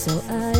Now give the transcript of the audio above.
so I